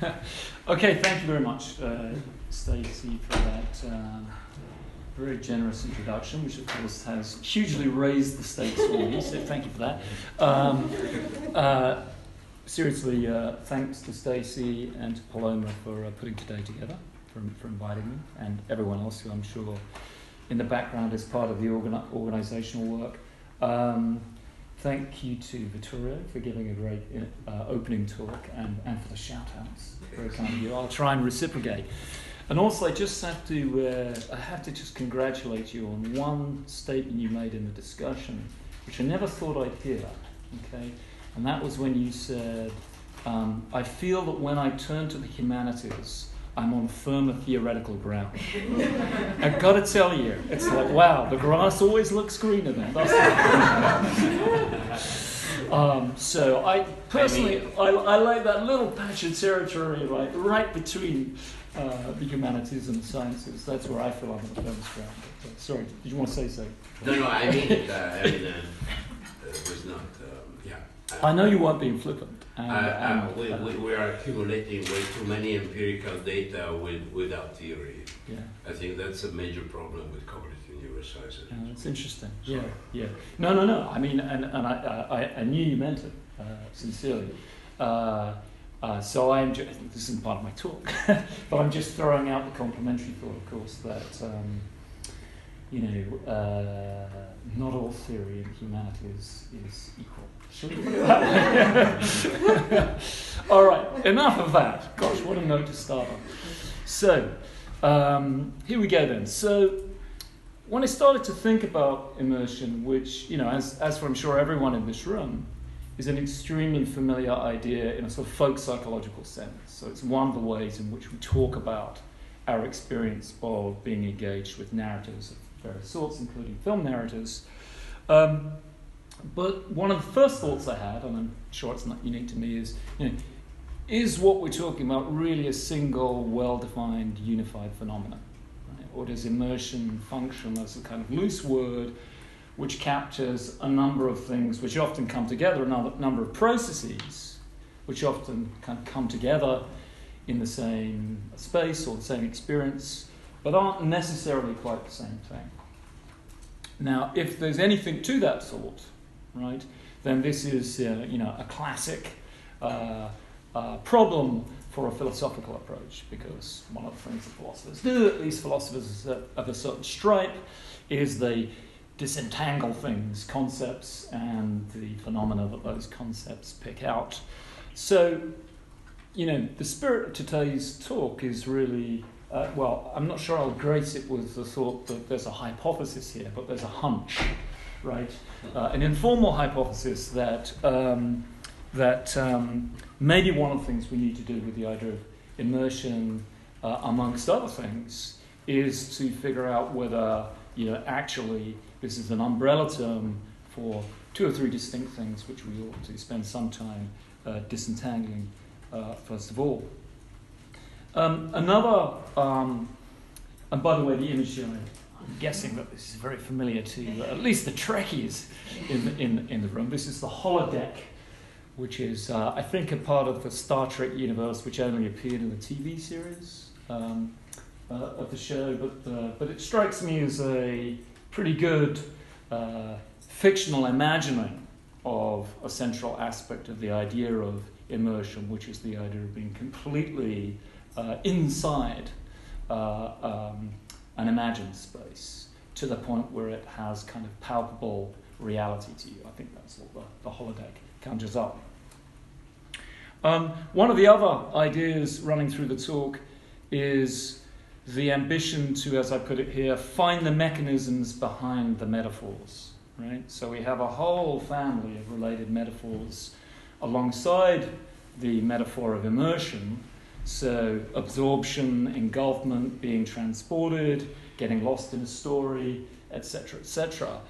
okay, thank you very much, uh, Stacey, for that um, very generous introduction, which of course has hugely raised the stakes for me. So thank you for that. Um, uh, seriously, uh, thanks to Stacey and to Paloma for uh, putting today together, for, for inviting me, and everyone else who I'm sure in the background is part of the organi- organizational work. Um, thank you to Vittorio for giving a great uh, opening talk and, and for the shout outs. Very kind of you. I'll try and reciprocate. And also, I just have to, uh, I have to just congratulate you on one statement you made in the discussion, which I never thought I'd hear. Okay, and that was when you said, um, "I feel that when I turn to the humanities, I'm on firmer theoretical ground." I've got to tell you, it's like, wow, the grass always looks greener then. um, so I personally, I, I, like that little patch of territory, like right between uh, the humanities and the sciences. That's where I feel I'm on the firmest ground. But, uh, sorry, did you want to say something? No, no, I mean, uh, I mean, uh, it was not. Um, yeah. I know you weren't being flippant. And, uh, we, we, we, are accumulating way too many empirical data with, without theory. Yeah. I think that's a major problem with cognitive neuroscience. Yeah, that's interesting. Sorry. Yeah, yeah. No, no, no. I mean, and, and I, I, I knew you meant it uh, sincerely. Uh, uh, so I'm just, this isn't part of my talk, but I'm just throwing out the complementary thought, of course, that um, you know, uh, not all theory in humanities is equal. Should we put it that way? All right, enough of that. Gosh, what a note to start on. So, um, here we go then. So, when I started to think about immersion, which, you know, as, as for I'm sure everyone in this room, is an extremely familiar idea in a sort of folk psychological sense. So, it's one of the ways in which we talk about our experience of being engaged with narratives of various sorts, including film narratives. Um, but one of the first thoughts I had, and I'm sure it's not unique to me, is you know, is what we're talking about really a single, well defined, unified phenomenon? Right? Or does immersion function as a kind of loose word which captures a number of things which often come together, a number of processes which often kind of come together in the same space or the same experience, but aren't necessarily quite the same thing? Now, if there's anything to that sort, right, then this is uh, you know a classic uh, uh, problem for a philosophical approach because one of the things that philosophers do, at least philosophers of a certain stripe, is they disentangle things, concepts, and the phenomena that those concepts pick out. So, you know, the spirit of today's talk is really uh, well, I'm not sure I'll grace it with the thought that there's a hypothesis here, but there's a hunch, right? Uh, an informal hypothesis that, um, that um, maybe one of the things we need to do with the idea of immersion, uh, amongst other things, is to figure out whether, you know, actually this is an umbrella term for two or three distinct things which we ought to spend some time uh, disentangling, uh, first of all. Um, another, um, and by the way, the image here, I'm guessing that this is very familiar to uh, at least the Trekkies in the, in, in the room. This is the holodeck, which is, uh, I think, a part of the Star Trek universe, which only appeared in the TV series um, uh, of the show. But, uh, but it strikes me as a pretty good uh, fictional imagining of a central aspect of the idea of immersion, which is the idea of being completely uh, inside uh, um, an imagined space to the point where it has kind of palpable reality to you. I think that's what the, the holodeck conjures up. Um, one of the other ideas running through the talk is the ambition to, as I put it here, find the mechanisms behind the metaphors. Right? So we have a whole family of related metaphors alongside the metaphor of immersion, so, absorption, engulfment, being transported, getting lost in a story, etc., etc.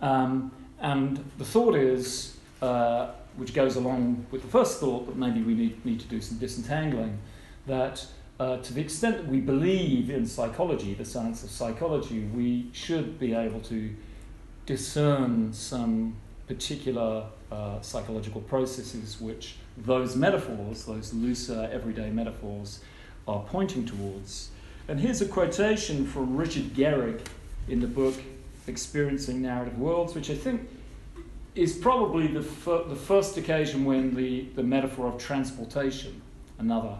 Um, and the thought is, uh, which goes along with the first thought, that maybe we need, need to do some disentangling, that uh, to the extent that we believe in psychology, the science of psychology, we should be able to discern some particular uh, psychological processes which those metaphors, those looser everyday metaphors, are pointing towards. And here's a quotation from Richard Gerrig in the book Experiencing Narrative Worlds, which I think is probably the, fir- the first occasion when the, the metaphor of transportation, another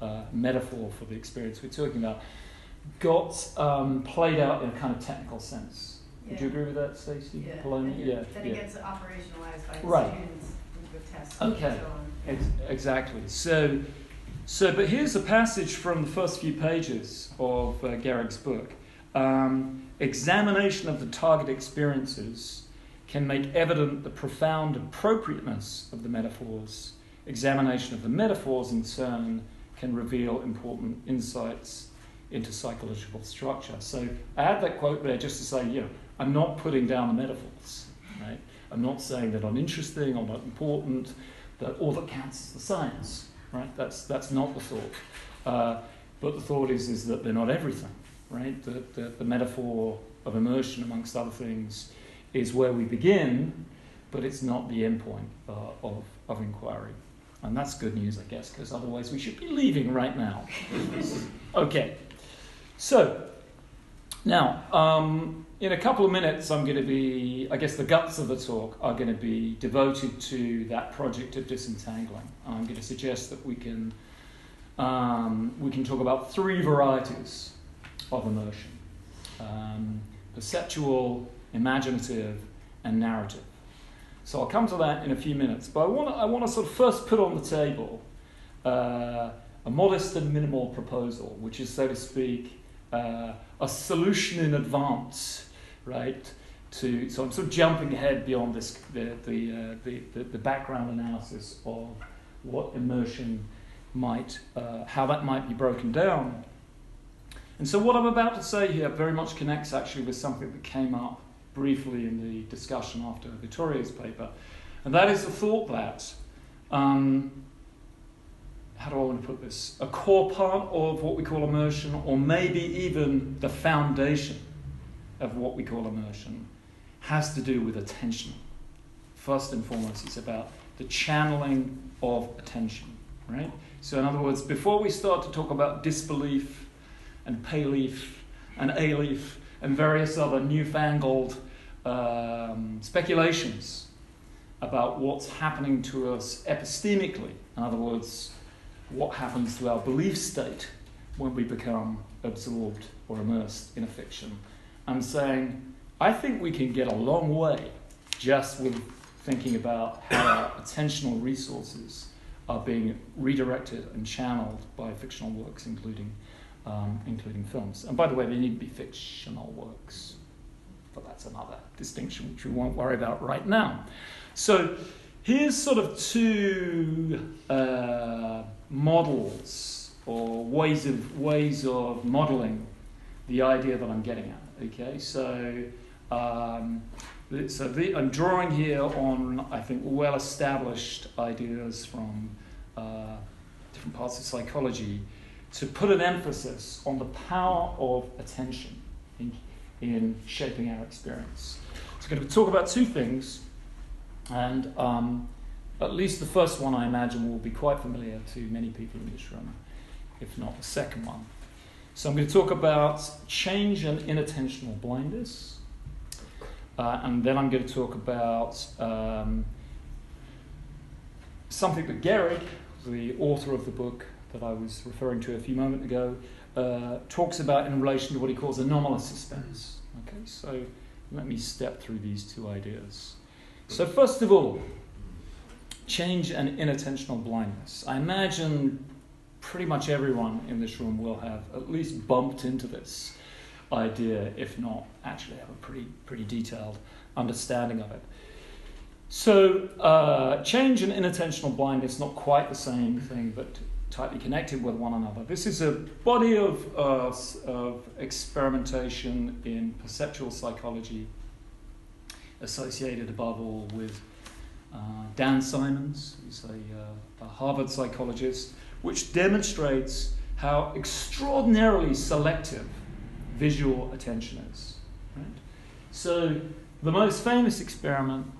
uh, metaphor for the experience we're talking about, got um, played out in a kind of technical sense. Yeah. Would you agree with that, Stacey? Yeah, Poloni? and Yeah. Then yeah. it gets operationalized by Right. students with tests Okay. and so on. Ex- exactly. So, so, but here's a passage from the first few pages of uh, Gerrig's book. Um, examination of the target experiences can make evident the profound appropriateness of the metaphors. Examination of the metaphors, in turn, can reveal important insights into psychological structure. So I had that quote there just to say, you know, I'm not putting down the metaphors, right? I'm not saying they're not interesting or not important, that all that counts is the science, right? That's, that's not the thought. Uh, but the thought is, is that they're not everything, right? The, the, the metaphor of immersion, amongst other things, is where we begin, but it's not the endpoint uh, of, of inquiry. And that's good news, I guess, because otherwise we should be leaving right now. okay, so now, um, in a couple of minutes, I'm going to be, I guess the guts of the talk are going to be devoted to that project of disentangling. I'm going to suggest that we can, um, we can talk about three varieties of immersion um, perceptual, imaginative, and narrative. So I'll come to that in a few minutes, but I want to I want to sort of first put on the table uh, a modest and minimal proposal, which is, so to speak, uh, a solution in advance, right? To so I'm sort of jumping ahead beyond this the the, uh, the, the, the background analysis of what immersion might uh, how that might be broken down. And so what I'm about to say here very much connects actually with something that came up briefly in the discussion after Vittorio's paper, and that is the thought that, um, how do I want to put this, a core part of what we call immersion, or maybe even the foundation of what we call immersion, has to do with attention. First and foremost, it's about the channeling of attention, right? So, in other words, before we start to talk about disbelief and payleaf and alief and various other newfangled um, speculations about what's happening to us epistemically. In other words, what happens to our belief state when we become absorbed or immersed in a fiction. I'm saying, I think we can get a long way just with thinking about how our attentional resources are being redirected and channeled by fictional works, including, um, including films. And by the way, they need to be fictional works but that's another distinction which we won't worry about right now. So here's sort of two uh, models or ways of ways of modeling the idea that I'm getting at. Okay, so um, so the, I'm drawing here on I think well-established ideas from uh, different parts of psychology to put an emphasis on the power of attention in, in shaping our experience. So, I'm going to talk about two things, and um, at least the first one I imagine will be quite familiar to many people in this room, if not the second one. So, I'm going to talk about change and inattentional blindness, uh, and then I'm going to talk about um, something that Gerrig, the author of the book that I was referring to a few moments ago, uh, talks about in relation to what he calls anomalous suspense. Okay, so let me step through these two ideas. So, first of all, change and inattentional blindness. I imagine pretty much everyone in this room will have at least bumped into this idea, if not actually have a pretty, pretty detailed understanding of it. So, uh, change and inattentional blindness, not quite the same thing, but tightly connected with one another. This is a body of, uh, of experimentation in perceptual psychology, associated above all with uh, Dan Simons, who's a, uh, a Harvard psychologist, which demonstrates how extraordinarily selective visual attention is. Right? So, the most famous experiment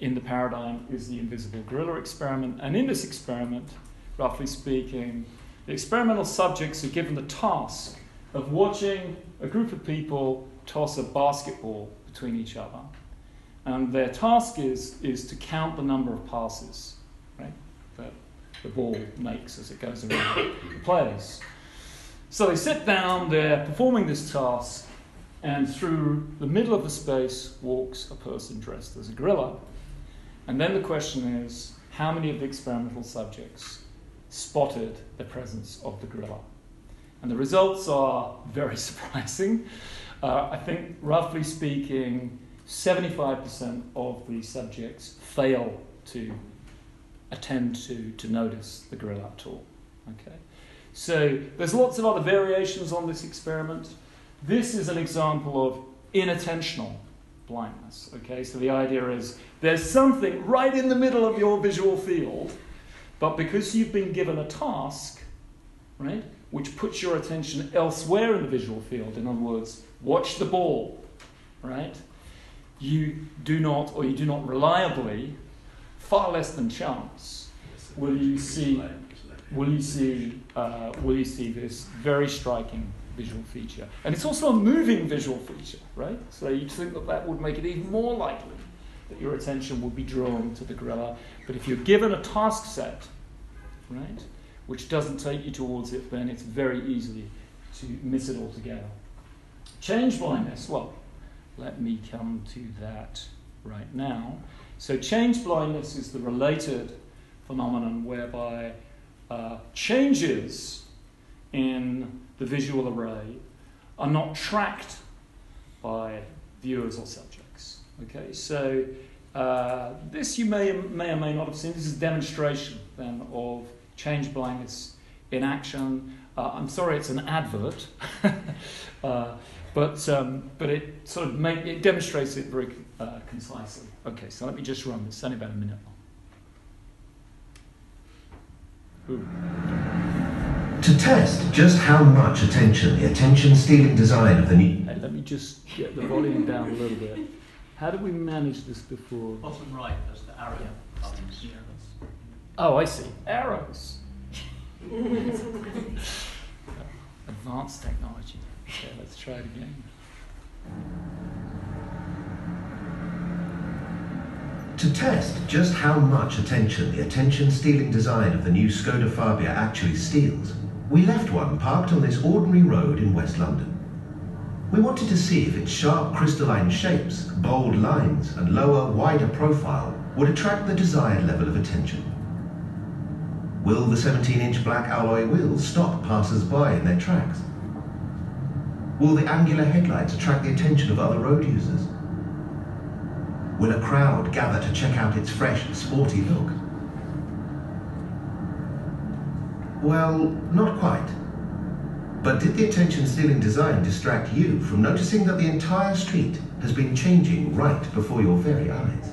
in the paradigm is the invisible gorilla experiment. And in this experiment, roughly speaking, the experimental subjects are given the task of watching a group of people toss a basketball between each other. And their task is, is to count the number of passes right, that the ball makes as it goes around the players. So they sit down, they're performing this task, and through the middle of the space walks a person dressed as a gorilla. And then the question is how many of the experimental subjects spotted the presence of the gorilla? And the results are very surprising. Uh, I think, roughly speaking, 75% of the subjects fail to attend to, to notice the gorilla at all. Okay? So there's lots of other variations on this experiment. This is an example of inattentional blindness. Okay, so the idea is there's something right in the middle of your visual field, but because you've been given a task, right, which puts your attention elsewhere in the visual field, in other words, watch the ball, right, you do not, or you do not reliably, far less than chance, will you see, will you see, uh, will you see this very striking visual feature. And it's also a moving visual feature, right? So you'd think that that would make it even more likely that your attention would be drawn to the gorilla. But if you're given a task set, right, which doesn't take you towards it, then it's very easy to miss it altogether. Change blindness, well, let me come to that right now. So, change blindness is the related phenomenon whereby uh, changes in the visual array are not tracked by viewers or subjects. Okay, so uh, this you may, may or may not have seen. This is a demonstration then of change blindness in action. Uh, I'm sorry, it's an advert, uh, but um, but it sort of make, it demonstrates it very uh, concisely. Okay, so let me just run this. It's only about a minute long. Ooh to test just how much attention the attention stealing design of the new. Hey, let me just get the volume down a little bit. How did we manage this before? Bottom right, there's the arrow buttons. Oh, I see. Arrows. Advanced technology. Okay, let's try it again. To test just how much attention the attention stealing design of the new Skoda Fabia actually steals, we left one parked on this ordinary road in West London. We wanted to see if its sharp crystalline shapes, bold lines, and lower, wider profile would attract the desired level of attention. Will the 17-inch black alloy wheels stop passers-by in their tracks? Will the angular headlights attract the attention of other road users? Will a crowd gather to check out its fresh, sporty look? Well, not quite. But did the attention-stealing design distract you from noticing that the entire street has been changing right before your very eyes?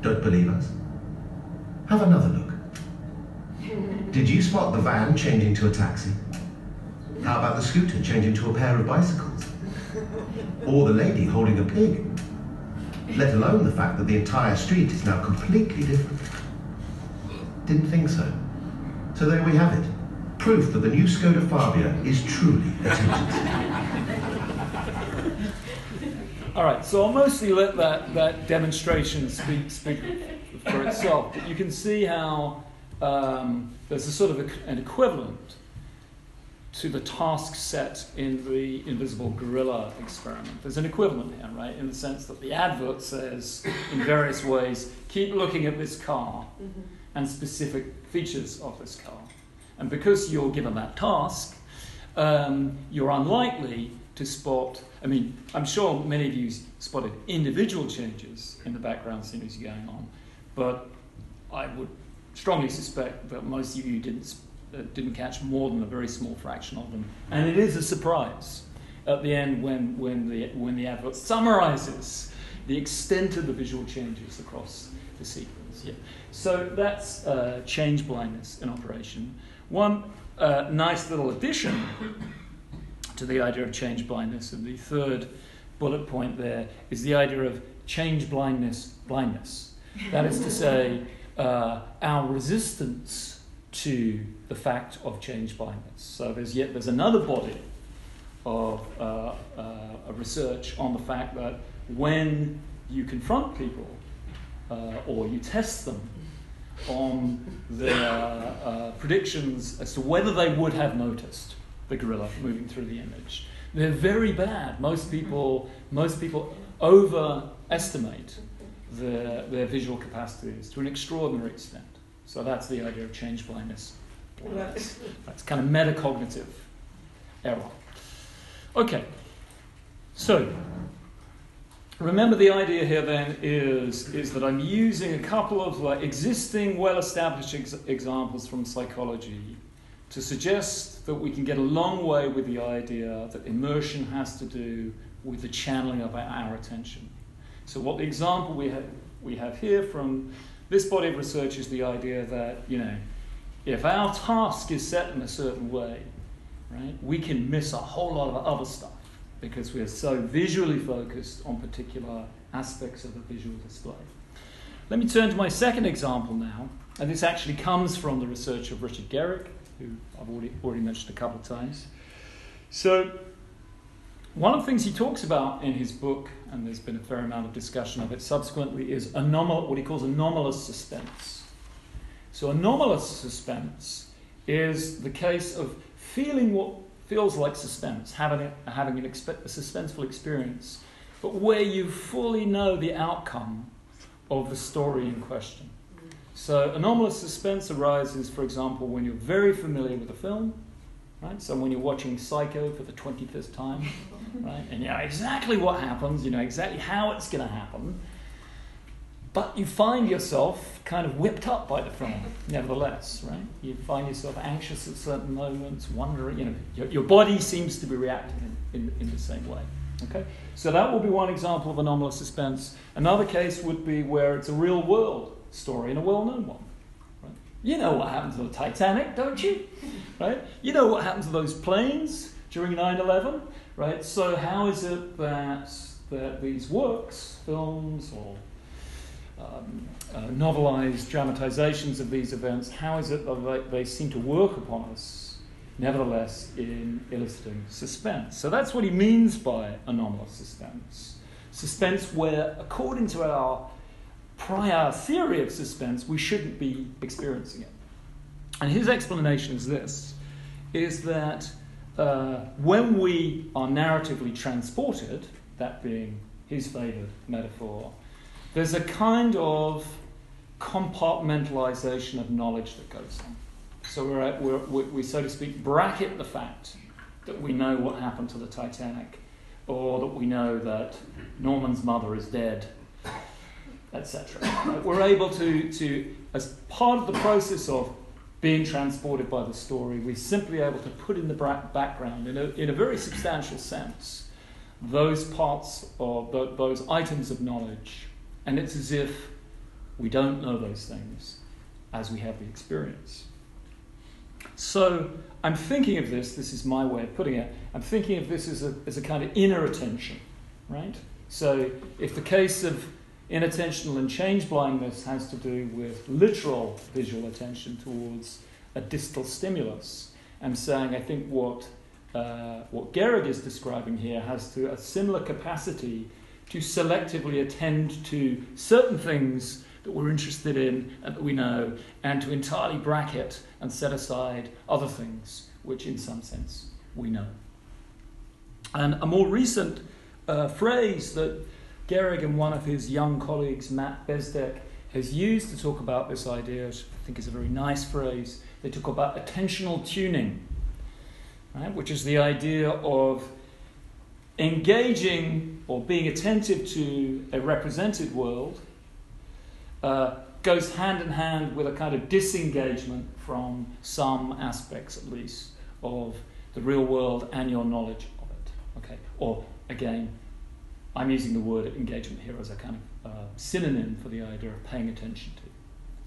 Don't believe us? Have another look. Did you spot the van changing to a taxi? How about the scooter changing to a pair of bicycles? Or the lady holding a pig? Let alone the fact that the entire street is now completely different. Didn't think so. So there we have it. Proof that the new Skoda Fabia is truly attention All right, so I'll mostly let that, that demonstration speak, speak for itself. But you can see how um, there's a sort of a, an equivalent to the task set in the invisible gorilla experiment. There's an equivalent here, right? In the sense that the advert says, in various ways, keep looking at this car. Mm-hmm and specific features of this car. And because you're given that task, um, you're unlikely to spot. I mean, I'm sure many of you spotted individual changes in the background scenery going on, but I would strongly suspect that most of you didn't, uh, didn't catch more than a very small fraction of them. And it is a surprise at the end when, when, the, when the advert summarizes the extent of the visual changes across the sequence. Yeah. So that's uh, change blindness in operation. One uh, nice little addition to the idea of change blindness, and the third bullet point there is the idea of change blindness blindness. That is to say, uh, our resistance to the fact of change blindness. So there's yet there's another body of uh, uh, research on the fact that when you confront people uh, or you test them on their uh, predictions as to whether they would have noticed the gorilla moving through the image, they're very bad. Most people, most people overestimate their, their visual capacities to an extraordinary extent. So that's the idea of change blindness. That's, that's kind of metacognitive error. Okay, so remember the idea here then is, is that I'm using a couple of like, existing well established ex- examples from psychology to suggest that we can get a long way with the idea that immersion has to do with the channeling of our, our attention. So, what the example we have, we have here from this body of research is the idea that, you know, if our task is set in a certain way, right, we can miss a whole lot of other stuff because we are so visually focused on particular aspects of a visual display. Let me turn to my second example now, and this actually comes from the research of Richard Gerrig, who I've already, already mentioned a couple of times. So, one of the things he talks about in his book, and there's been a fair amount of discussion of it subsequently, is anomal- what he calls anomalous suspense. So, anomalous suspense is the case of feeling what feels like suspense, having, a, having an expe- a suspenseful experience, but where you fully know the outcome of the story in question. So, anomalous suspense arises, for example, when you're very familiar with a film Right? So when you're watching Psycho for the 25th time, right, and you know exactly what happens, you know exactly how it's going to happen, but you find yourself kind of whipped up by the film, nevertheless, right? You find yourself anxious at certain moments, wondering, you know, your, your body seems to be reacting in, in, in the same way. Okay? So that will be one example of anomalous suspense. Another case would be where it's a real world story and a well known one. You know what happened to the Titanic, don't you? Right? You know what happened to those planes during 9 11, right? So, how is it that, that these works, films, or um, uh, novelized dramatizations of these events, how is it that they, they seem to work upon us, nevertheless, in eliciting suspense? So, that's what he means by anomalous suspense. Suspense where, according to our prior theory of suspense, we shouldn't be experiencing it. And his explanation is this is that uh, when we are narratively transported, that being his favourite metaphor, there's a kind of compartmentalization of knowledge that goes on. So we're, at, we're, we, so to speak, bracket the fact that we know what happened to the Titanic, or that we know that Norman's mother is dead, etc. We're able to, to, as part of the process of being transported by the story, we're simply able to put in the background, in a, in a very substantial sense, those parts the, those items of knowledge. And it's as if we don't know those things as we have the experience. So I'm thinking of this, this is my way of putting it, I'm thinking of this as a, as a kind of inner attention, right? So if the case of Inattentional and change blindness has to do with literal visual attention towards a distal stimulus. I'm saying I think what, uh, what Gerrig is describing here has to a similar capacity to selectively attend to certain things that we're interested in and that we know, and to entirely bracket and set aside other things which, in some sense, we know. And a more recent uh, phrase that Gerrig and one of his young colleagues, Matt Bezdek, has used to talk about this idea, which I think is a very nice phrase. They talk about attentional tuning, right, which is the idea of engaging or being attentive to a represented world uh, goes hand in hand with a kind of disengagement from some aspects, at least, of the real world and your knowledge of it. Okay, or again, I'm using the word engagement here as a kind of uh, synonym for the idea of paying attention to.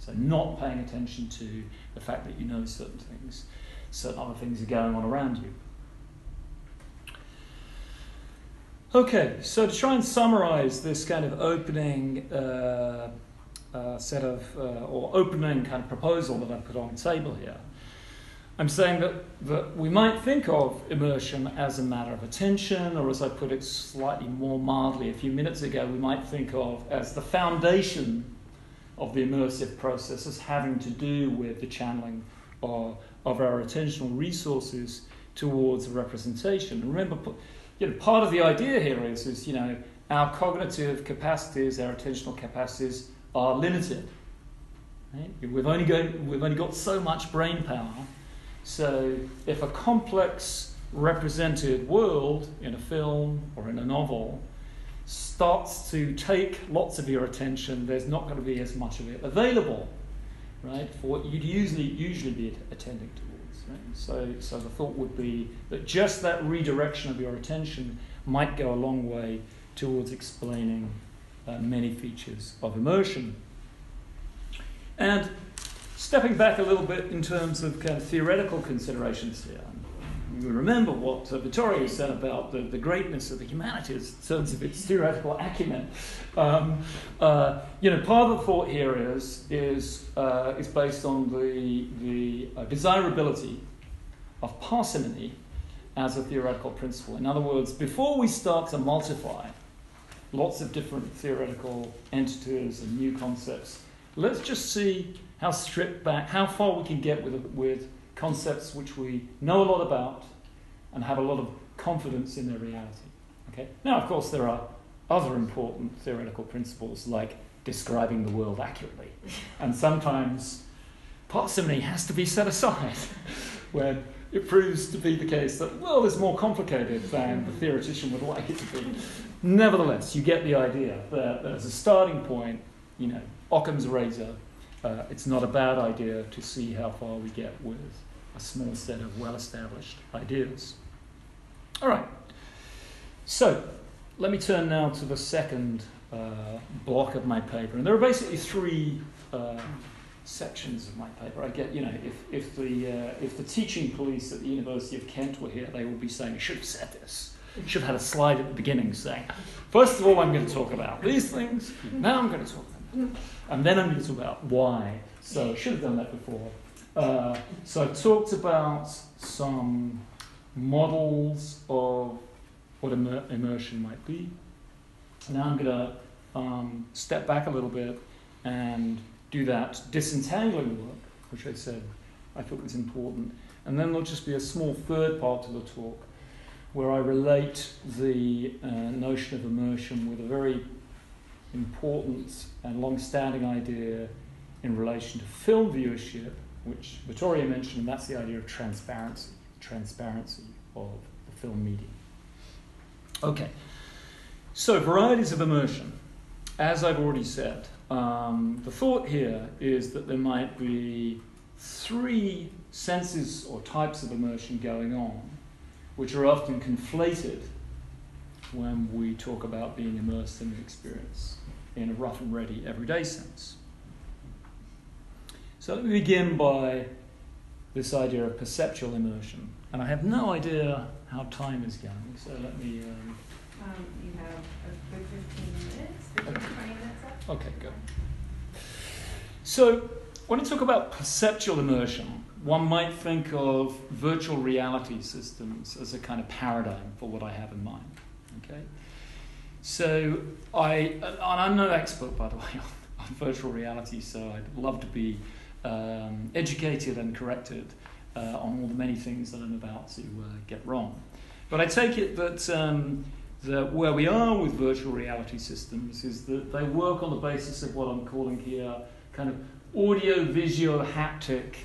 So, not paying attention to the fact that you know certain things, certain other things are going on around you. Okay, so to try and summarize this kind of opening uh, uh, set of, uh, or opening kind of proposal that I've put on the table here, I'm saying that, that we might think of immersion as a matter of attention, or as I put it slightly more mildly a few minutes ago, we might think of as the foundation of the immersive process as having to do with the channeling of, of our attentional resources towards representation. And remember, you know, part of the idea here is, is you know, our cognitive capacities, our attentional capacities are limited. Right? We've, only we've only got so much brain power so, if a complex represented world in a film or in a novel starts to take lots of your attention, there's not going to be as much of it available, right, for what you'd usually usually be attending towards. Right? So, so the thought would be that just that redirection of your attention might go a long way towards explaining uh, many features of immersion. And Stepping back a little bit in terms of kind of theoretical considerations here, you remember what uh, Vittorio said about the, the greatness of the humanities in terms of its theoretical acumen. Um, uh, you know, part of the thought here is, is, uh, is based on the, the uh, desirability of parsimony as a theoretical principle. In other words, before we start to multiply lots of different theoretical entities and new concepts, let's just see how stripped back, how far we can get with, with concepts which we know a lot about and have a lot of confidence in their reality. Okay? Now, of course, there are other important theoretical principles like describing the world accurately. And sometimes parsimony has to be set aside when it proves to be the case that, well, it's more complicated than the theoretician would like it to be. Nevertheless, you get the idea that as a starting point, you know, Occam's razor uh, it's not a bad idea to see how far we get with a small set of well established ideas. All right, so let me turn now to the second uh, block of my paper. And there are basically three uh, sections of my paper. I get, you know, if, if, the, uh, if the teaching police at the University of Kent were here, they would be saying, I should have said this. Should have had a slide at the beginning saying, first of all, I'm going to talk about these things, now I'm going to talk about. And then I'm going to talk about why. So I should have done that before. Uh, so I talked about some models of what immer- immersion might be. Now I'm going to um, step back a little bit and do that disentangling work, which I said I thought was important. And then there'll just be a small third part of the talk where I relate the uh, notion of immersion with a very important and long-standing idea in relation to film viewership, which Vittorio mentioned, and that's the idea of transparency, transparency of the film medium. Okay, so varieties of immersion. As I've already said, um, the thought here is that there might be three senses or types of immersion going on, which are often conflated when we talk about being immersed in an experience in a rough and ready everyday sense. So let me begin by this idea of perceptual immersion. And I have no idea how time is going, so let me. Um, um, you have a good 15 minutes, 15 okay. 20 minutes left. Okay, good. So, when I talk about perceptual immersion, one might think of virtual reality systems as a kind of paradigm for what I have in mind. Okay? So I, and I'm no expert, by the way, on, on virtual reality, so I'd love to be um, educated and corrected uh, on all the many things that I'm about to uh, get wrong. But I take it that, um, that where we are with virtual reality systems is that they work on the basis of what I'm calling here kind of audio visual haptic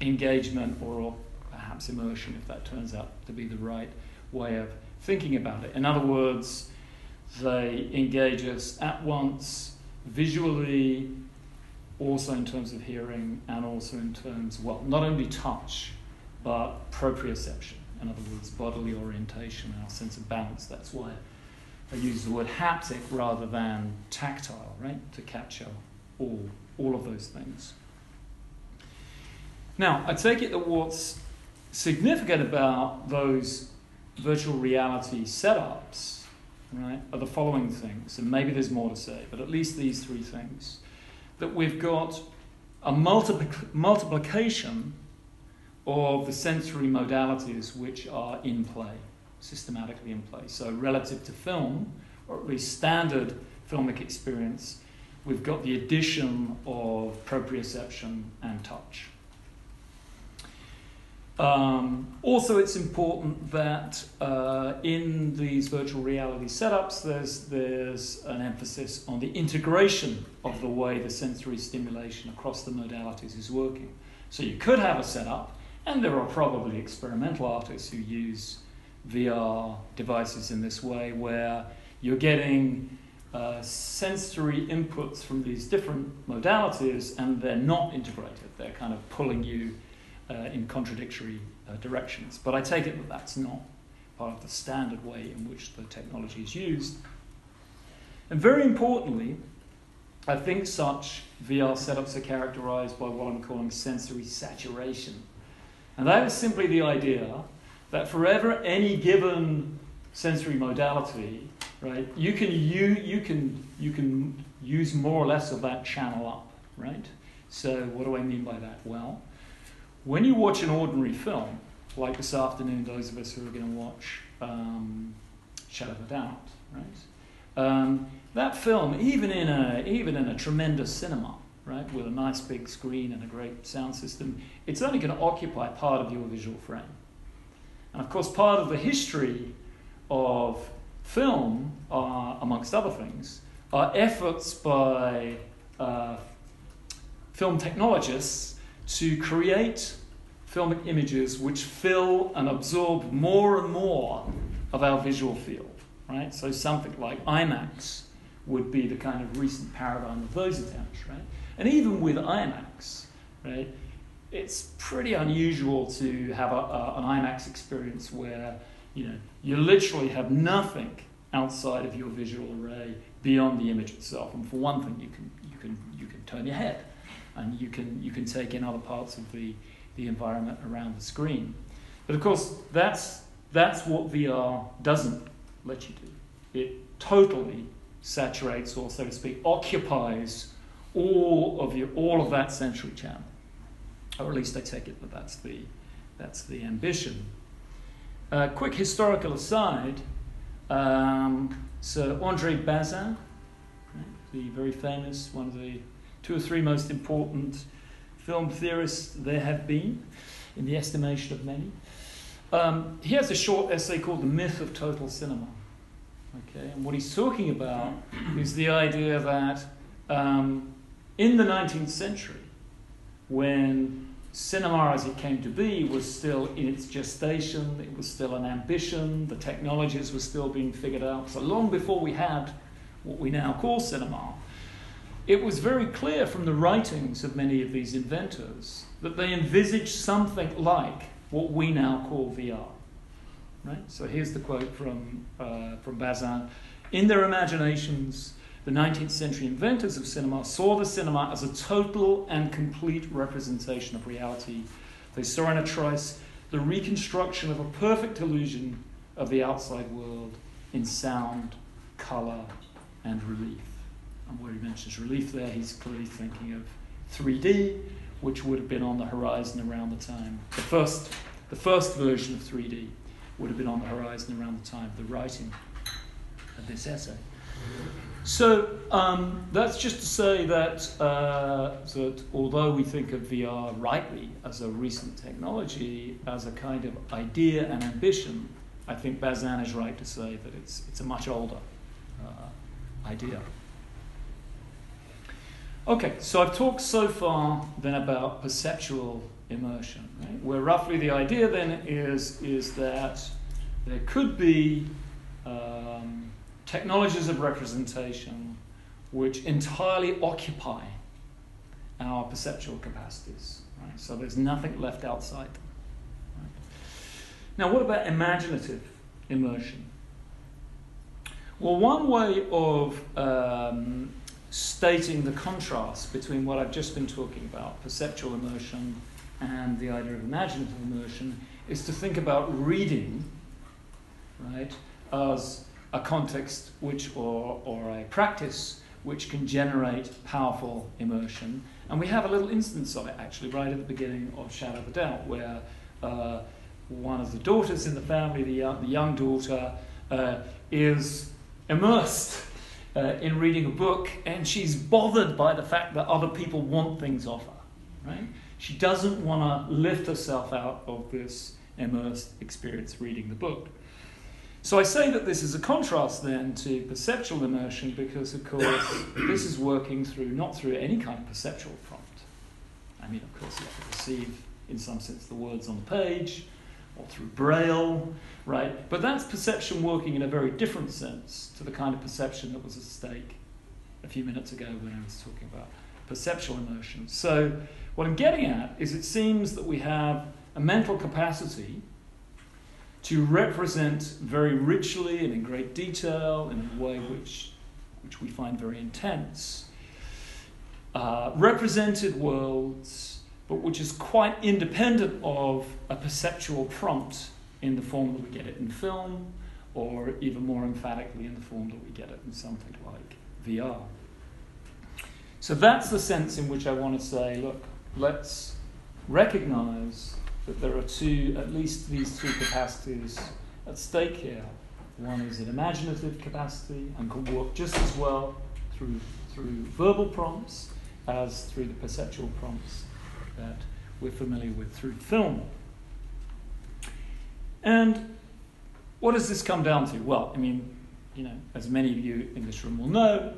engagement or perhaps immersion, if that turns out to be the right way of thinking about it. In other words, they engage us at once visually, also in terms of hearing, and also in terms, well, not only touch, but proprioception. In other words, bodily orientation, our sense of balance. That's why I use the word haptic rather than tactile, right? To capture all, all of those things. Now, I take it that what's significant about those virtual reality setups right, are the following things, and maybe there's more to say, but at least these three things. That we've got a multiplic- multiplication of the sensory modalities which are in play, systematically in play. So, relative to film, or at least standard filmic experience, we've got the addition of proprioception and touch. Um, also, it's important that uh, in these virtual reality setups, there's, there's an emphasis on the integration of the way the sensory stimulation across the modalities is working. So, you could have a setup, and there are probably experimental artists who use VR devices in this way, where you're getting uh, sensory inputs from these different modalities and they're not integrated. They're kind of pulling you uh, in contradictory uh, directions. But I take it that that's not part of the standard way in which the technology is used. And very importantly, I think such VR setups are characterized by what I'm calling sensory saturation. And that is simply the idea that for ever any given sensory modality, right, you can, you, you, can, you can use more or less of that channel up, right? So what do I mean by that? Well, when you watch an ordinary film, like this afternoon, those of us who are going to watch um, Shadow of a Doubt, right? Um, that film, even in a even in a tremendous cinema, right, with a nice big screen and a great sound system, it's only going to occupy part of your visual frame. And of course, part of the history of film, uh, amongst other things, are efforts by uh, film technologists to create filmic images which fill and absorb more and more of our visual field, right? So something like IMAX would be the kind of recent paradigm of those attempts, right? And even with IMAX, right, it's pretty unusual to have a, a, an IMAX experience where you know you literally have nothing outside of your visual array beyond the image itself. And for one thing, you can you can you can turn your head, and you can you can take in other parts of the the environment around the screen. But of course, that's that's what VR doesn't let you do. It totally saturates, or so to speak, occupies all of your all of that sensory channel or at least I take it that that's the, that's the ambition. Uh, quick historical aside um, Sir Andre Bazin, right, the very famous, one of the two or three most important film theorists there have been, in the estimation of many. Um, he has a short essay called The Myth of Total Cinema. Okay, and what he's talking about is the idea that um, in the 19th century, when cinema as it came to be was still in its gestation, it was still an ambition, the technologies were still being figured out. So long before we had what we now call cinema, it was very clear from the writings of many of these inventors that they envisaged something like what we now call VR. Right? So here's the quote from, uh, from Bazin. In their imaginations, the 19th century inventors of cinema saw the cinema as a total and complete representation of reality. They saw in a trice the reconstruction of a perfect illusion of the outside world in sound, colour, and relief. And where he mentions relief there, he's clearly thinking of 3D, which would have been on the horizon around the time. The first, the first version of 3D would have been on the horizon around the time of the writing of this essay. So um, that's just to say that, uh, that although we think of VR rightly as a recent technology, as a kind of idea and ambition, I think Bazin is right to say that it's, it's a much older uh, idea. Okay, so I've talked so far then about perceptual immersion, right? where roughly the idea then is, is that there could be um, technologies of representation which entirely occupy our perceptual capacities. Right? So there's nothing left outside them. Right? Now, what about imaginative immersion? Well, one way of um, stating the contrast between what I've just been talking about, perceptual immersion, and the idea of imaginative immersion, is to think about reading, right, as a context which or, or a practice which can generate powerful immersion. And we have a little instance of it actually right at the beginning of Shadow of the Doubt, where uh, one of the daughters in the family, the young, the young daughter, uh, is immersed uh, in reading a book and she's bothered by the fact that other people want things of her. Right? She doesn't want to lift herself out of this immersed experience reading the book. So I say that this is a contrast then to perceptual immersion because, of course, this is working through not through any kind of perceptual prompt. I mean, of course, you have to perceive, in some sense, the words on the page or through braille, right? But that's perception working in a very different sense to the kind of perception that was at stake a few minutes ago when I was talking about perceptual immersion. So, what I'm getting at is it seems that we have a mental capacity to represent very richly and in great detail, in a way which, which we find very intense, uh, represented worlds, but which is quite independent of a perceptual prompt in the form that we get it in film, or even more emphatically in the form that we get it in something like VR. So that's the sense in which I want to say, look, let's recognize that there are two, at least these two capacities at stake here. One is an imaginative capacity and can work just as well through, through verbal prompts as through the perceptual prompts that we're familiar with through film. And what does this come down to? Well, I mean, you know, as many of you in this room will know,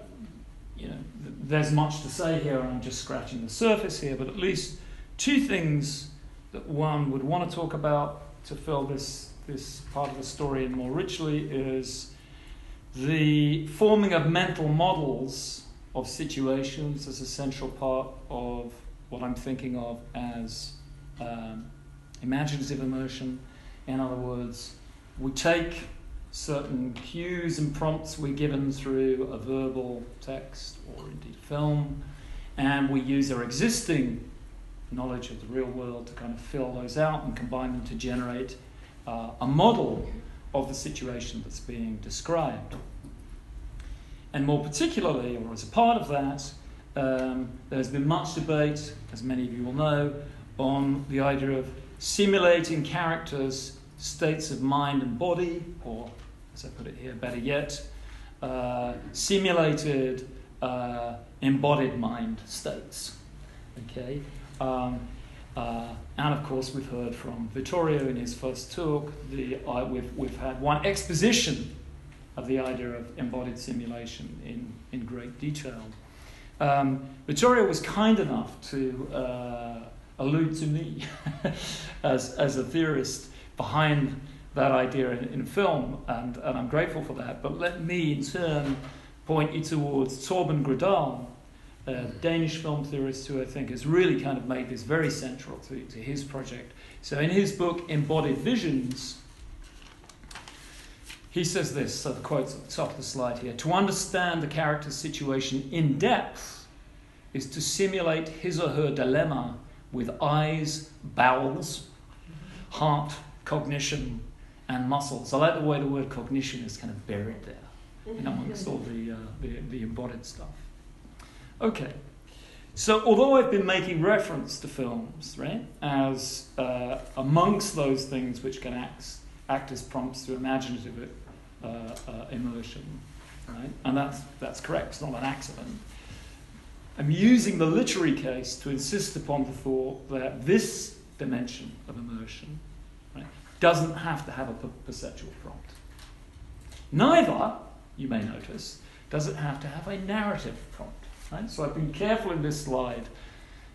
you know, there's much to say here, and I'm just scratching the surface here, but at least two things that one would want to talk about to fill this, this part of the story in more richly is the forming of mental models of situations as a central part of what I'm thinking of as um, imaginative immersion. In other words, we take certain cues and prompts we're given through a verbal text or indeed film, and we use our existing knowledge of the real world to kind of fill those out and combine them to generate uh, a model of the situation that's being described. And more particularly, or as a part of that, um, there's been much debate, as many of you will know, on the idea of simulating characters' states of mind and body, or as I put it here, better yet, uh, simulated uh, embodied mind states. Okay, um, uh, and of course, we've heard from Vittorio in his first talk. The, we've, we've had one exposition of the idea of embodied simulation in, in great detail. Um, Vittorio was kind enough to uh, allude to me as, as a theorist behind that idea in, in film, and, and I'm grateful for that. But let me, in turn, point you towards Torben Grodal, a Danish film theorist who I think has really kind of made this very central to, to his project. So in his book, Embodied Visions, he says this, so the quote's at the top of the slide here To understand the character's situation in depth is to simulate his or her dilemma with eyes, bowels, heart, cognition, and muscles. I like the way the word cognition is kind of buried there, in amongst all the, uh, the, the embodied stuff. Okay. So, although I've been making reference to films, right, as uh, amongst those things which can act, act as prompts to imaginative Uh, uh, immersion, right, and that's, that's correct, it's not an accident, I'm using the literary case to insist upon the thought that this dimension of immersion right, doesn't have to have a perceptual prompt. Neither, you may notice, does it have to have a narrative prompt. Right? So I've been careful in this slide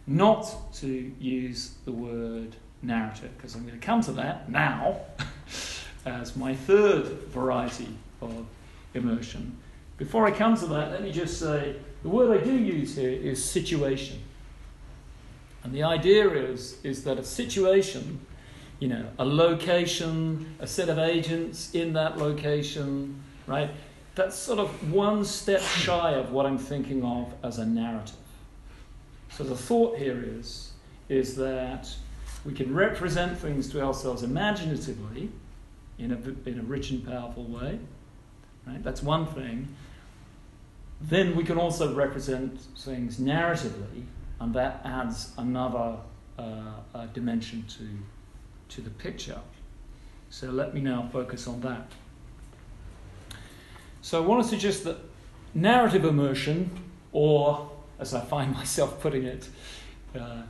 not to use the word narrative because I'm going to come to that now as my third variety of immersion. Before I come to that, let me just say the word I do use here is situation. And the idea is, is that a situation, you know, a location, a set of agents in that location, right, that's sort of one step shy of what I'm thinking of as a narrative. So the thought here is, is that we can represent things to ourselves imaginatively in a, in a rich and powerful way, Right? That's one thing. Then we can also represent things narratively, and that adds another uh, uh, dimension to, to the picture. So let me now focus on that. So I want to suggest that narrative immersion, or as I find myself putting it uh,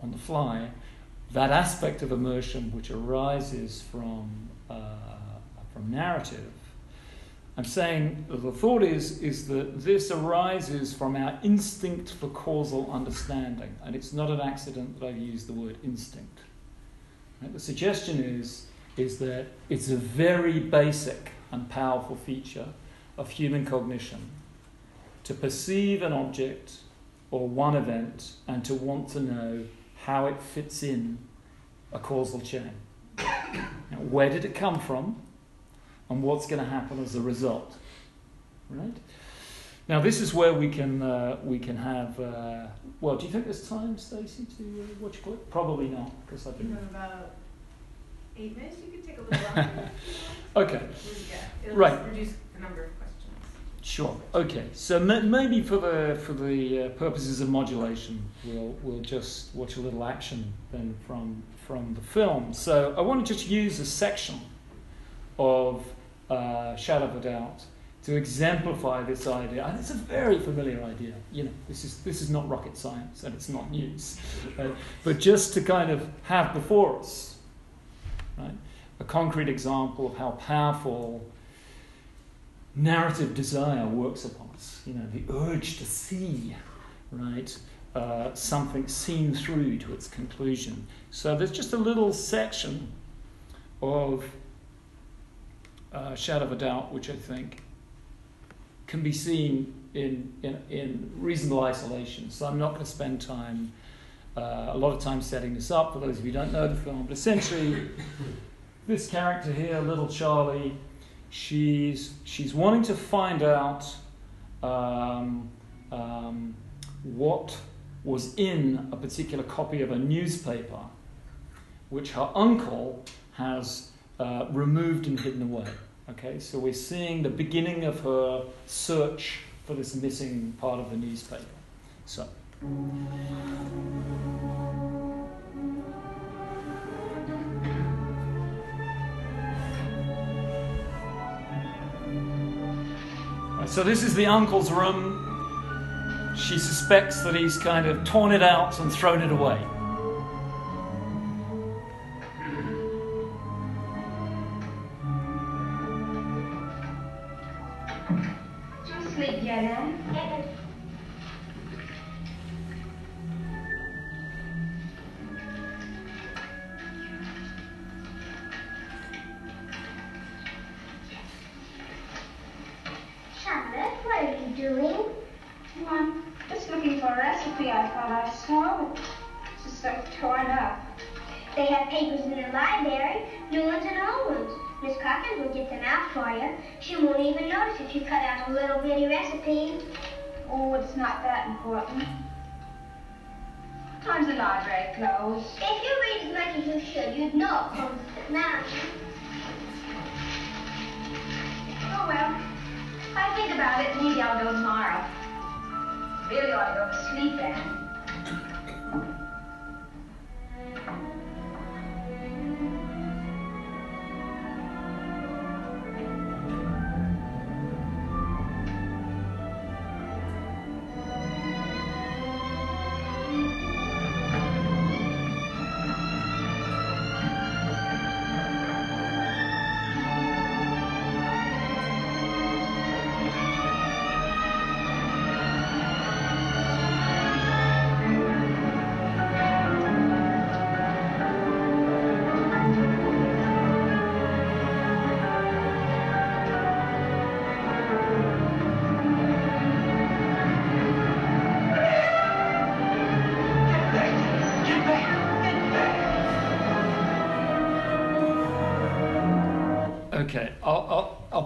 on the fly, that aspect of immersion which arises from, Uh, from narrative. I'm saying the thought is, is that this arises from our instinct for causal understanding, and it's not an accident that I've used the word instinct. Right? The suggestion is, is that it's a very basic and powerful feature of human cognition to perceive an object or one event and to want to know how it fits in a causal chain. Now, where did it come from? And what's going to happen as a result? Right? Now, this is where we can uh, we can have. Uh, well, do you think there's time, Stacey, to uh, watch a clip? Probably not, because I've You been. about eight minutes, you could take a little longer. Okay. Yeah, it'll Right. reduce the number of questions. Sure. Okay. So ma- maybe for the for the uh, purposes of modulation, we'll we'll just watch a little action then from from the film. So I want to just use a section of uh, Shadow of a Doubt to exemplify this idea. And it's a very familiar idea. You know, this is this is not rocket science and it's not news, right? but just to kind of have before us, right, a concrete example of how powerful narrative desire works upon us. You know, the urge to see, right, uh, something seen through to its conclusion. So there's just a little section of uh, Shadow of a Doubt, which I think can be seen in, in, in reasonable isolation. So I'm not going to spend time, uh, a lot of time setting this up for those of you who don't know the film. But essentially, this character here, little Charlie, she's she's wanting to find out um, um, what was in a particular copy of a newspaper, which her uncle has uh, removed and hidden away. Okay, so we're seeing the beginning of her search for this missing part of the newspaper. So. So this is the uncle's room. She suspects that he's kind of torn it out and thrown it away. Torn up. They have papers in the library, new ones and old ones. Miss Cochran will get them out for you. She won't even notice if you cut out a little bitty recipe. Oh, it's not that important. Time's the library closed. If you read as much as you should, you'd know it closes at nine. Oh, well. I think about it, maybe I'll go tomorrow. Really ought to go to sleep, Anne.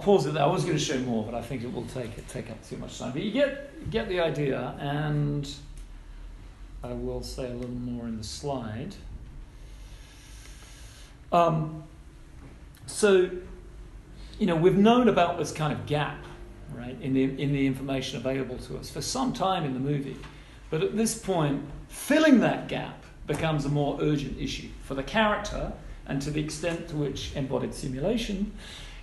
Pause it. I was going to show more, but I think it will take it take up too much time. But you get get the idea, and I will say a little more in the slide. Um, so, you know, we've known about this kind of gap, right, in the, in the information available to us for some time in the movie. But at this point, filling that gap becomes a more urgent issue for the character and to the extent to which embodied simulation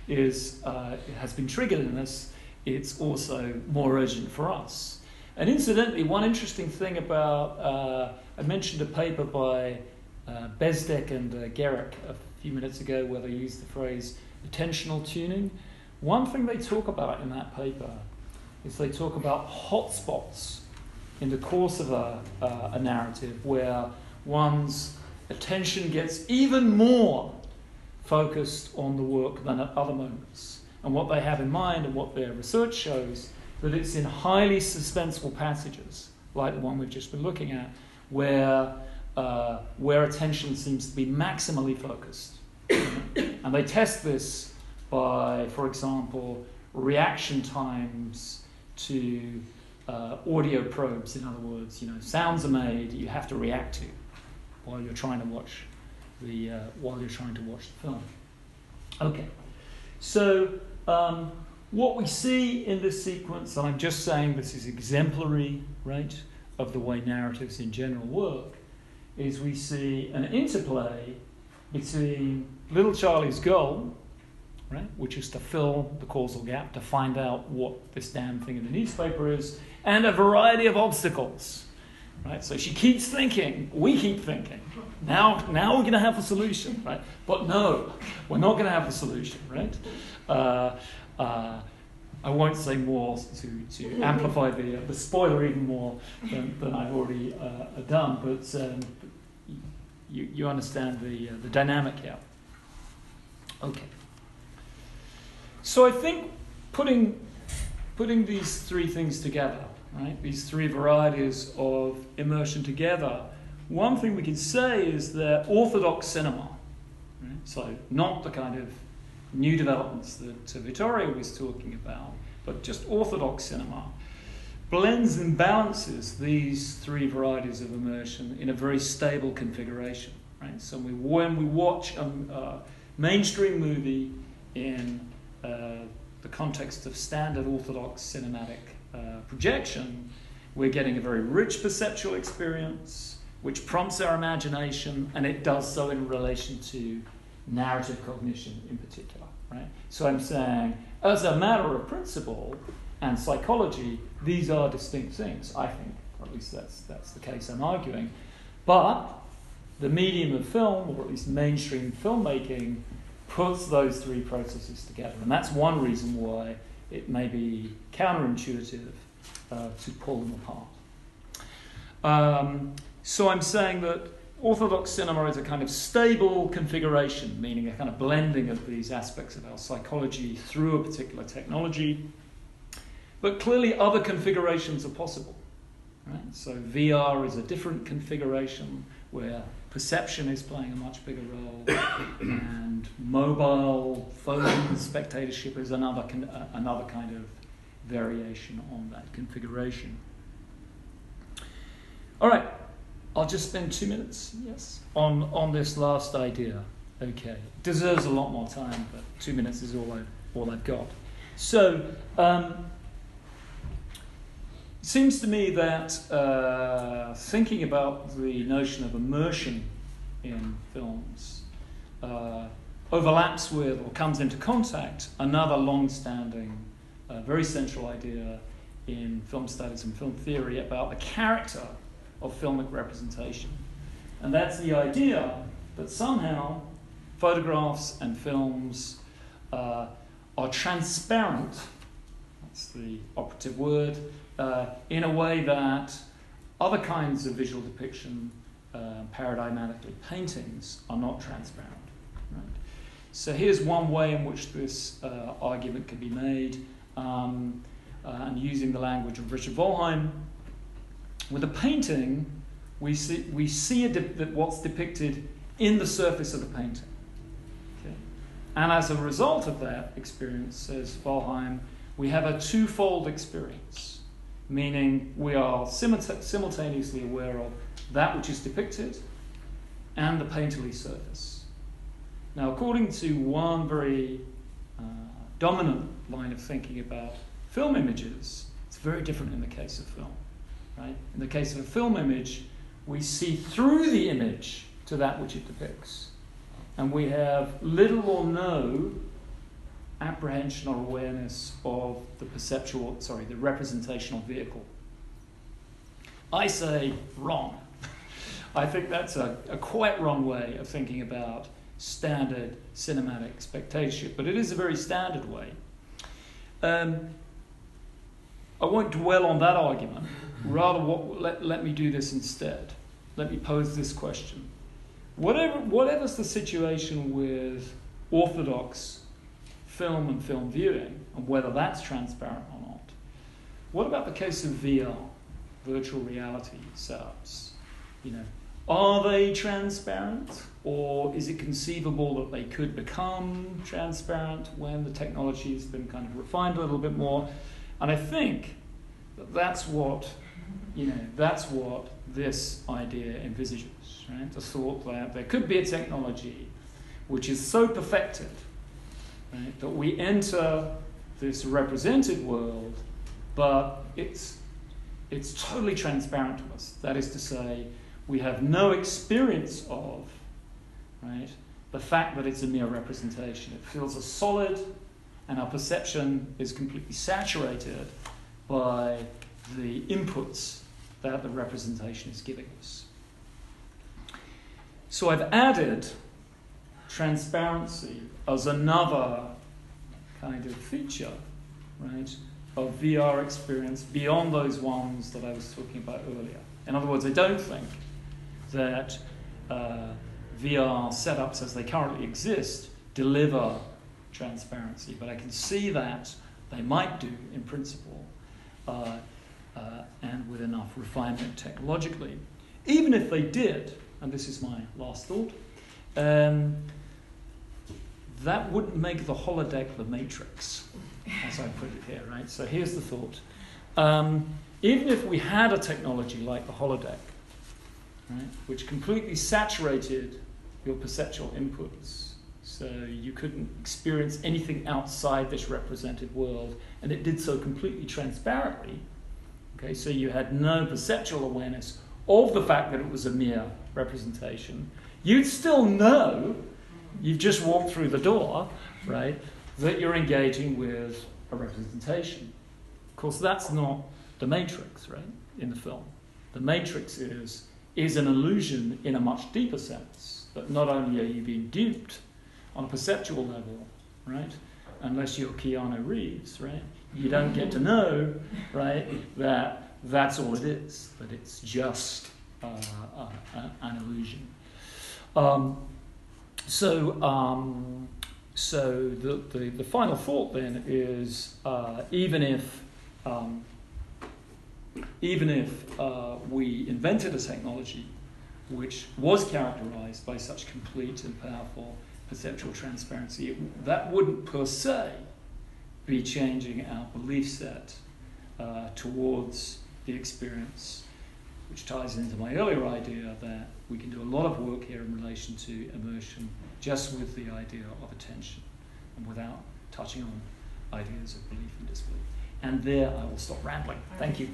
is, uh, has been triggered in us, it's also more urgent for us. And incidentally, one interesting thing about, uh, I mentioned a paper by uh, Bezdek and uh, a few minutes ago where they used the phrase attentional tuning. One thing they talk about in that paper is they talk about hotspots in the course of a, uh, a narrative where one's attention gets even more focused on the work than at other moments. And what they have in mind and what their research shows that it's in highly suspenseful passages, like the one we've just been looking at, where, uh, where attention seems to be maximally focused. and they test this by, for example, reaction times to uh, audio probes, in other words, you know, sounds are made you have to react to while you're trying to watch the uh, while you're trying to watch the film. Okay, so um, what we see in this sequence, and I'm just saying this is exemplary, right, of the way narratives in general work, is we see an interplay between little Charlie's goal, right, which is to fill the causal gap, to find out what this damn thing in the newspaper is, and a variety of obstacles. Right? So she keeps thinking, we keep thinking, now, now we're going to have a solution, right? But no, we're not going to have a solution, right? Uh, uh, I won't say more to, to amplify the, uh, the spoiler even more than, than I've already uh, done, but um, you, you understand the, uh, the dynamic here. Okay. So I think putting, putting these three things together, right, these three varieties of immersion together, one thing we can say is that orthodox cinema, right, so not the kind of new developments that uh, Vittorio was talking about, but just orthodox cinema, blends and balances these three varieties of immersion in a very stable configuration. Right? So we, when we watch a, a mainstream movie in uh, the context of standard orthodox cinematic uh, projection, we're getting a very rich perceptual experience, which prompts our imagination, and it does so in relation to narrative cognition in particular. Right? So I'm saying, as a matter of principle and psychology, these are distinct things, I think, or at least that's, that's the case I'm arguing. But the medium of film, or at least mainstream filmmaking, puts those three processes together. And that's one reason why it may be counterintuitive uh, to pull them apart. Um, so I'm saying that Orthodox cinema is a kind of stable configuration, meaning a kind of blending of these aspects of our psychology through a particular technology. But clearly, other configurations are possible. Right? So, VR is a different configuration where perception is playing a much bigger role, and mobile phone spectatorship is another, con- uh, another kind of variation on that configuration. All right, I'll just spend two minutes, yes, on, on this last idea. Okay, deserves a lot more time, but two minutes is all I've, all I've got. So, um, it seems to me that uh, thinking about the notion of immersion in films uh, overlaps with or comes into contact another long standing, uh, very central idea in film studies and film theory about the character of filmic representation. And that's the idea that somehow photographs and films uh, are transparent, that's the operative word, uh, in a way that other kinds of visual depiction, uh, paradigmatically paintings, are not transparent. So here's one way in which this uh, argument can be made, um, uh, and using the language of Richard Wollheim, with a painting, we see, we see de- what's depicted in the surface of the painting. Okay? And as a result of that experience, says Wollheim, we have a twofold experience, meaning we are simultaneously aware of that which is depicted and the painterly surface. Now, according to one very uh, dominant line of thinking about film images, it's very different in the case of film. Right? In the case of a film image, we see through the image to that which it depicts. And we have little or no apprehension or awareness of the perceptual, sorry, the representational vehicle. I say wrong. I think that's a, a quite wrong way of thinking about standard cinematic spectatorship, but it is a very standard way. Um, I won't dwell on that argument. Rather, what, let, let me do this instead. Let me pose this question. Whatever, whatever's the situation with orthodox film and film viewing, and whether that's transparent or not, what about the case of VR, virtual reality setups? You know, are they transparent, or is it conceivable that they could become transparent when the technology has been kind of refined a little bit more? And I think that that's what, you know, that's what this idea envisages, right? The thought that there could be a technology which is so perfected right, that we enter this represented world, but it's, it's totally transparent to us. That is to say, we have no experience of right, the fact that it's a mere representation. It feels as solid, and our perception is completely saturated by the inputs that the representation is giving us. So I've added transparency as another kind of feature, right, of VR experience beyond those ones that I was talking about earlier. In other words, I don't think that uh, VR setups as they currently exist deliver transparency, but I can see that they might do in principle uh, uh, and with enough refinement technologically. Even if they did, and this is my last thought, um, that wouldn't make the holodeck the matrix, as I put it here, right? So here's the thought. Um, even if we had a technology like the holodeck, right, which completely saturated your perceptual inputs, so you couldn't experience anything outside this represented world, and it did so completely transparently. Okay, so you had no perceptual awareness of the fact that it was a mere representation. You'd still know, you've just walked through the door, right, that you're engaging with a representation. Of course, that's not the matrix, right, in the film. The matrix is, is an illusion in a much deeper sense, that not only are you being duped on a perceptual level, right, unless you're Keanu Reeves, right, you don't get to know, right, that that's all it is, that it's just uh, uh, an illusion. Um, so, um, so the, the, the, final thought then is uh, even if um, even if uh, we invented a technology which was characterized by such complete and powerful perceptual transparency, it, that wouldn't per se be changing our belief set uh, towards the experience, which ties into my earlier idea that we can do a lot of work here in relation to immersion just with the idea of attention and without touching on ideas of belief and disbelief. And there I will stop rambling. Thank you.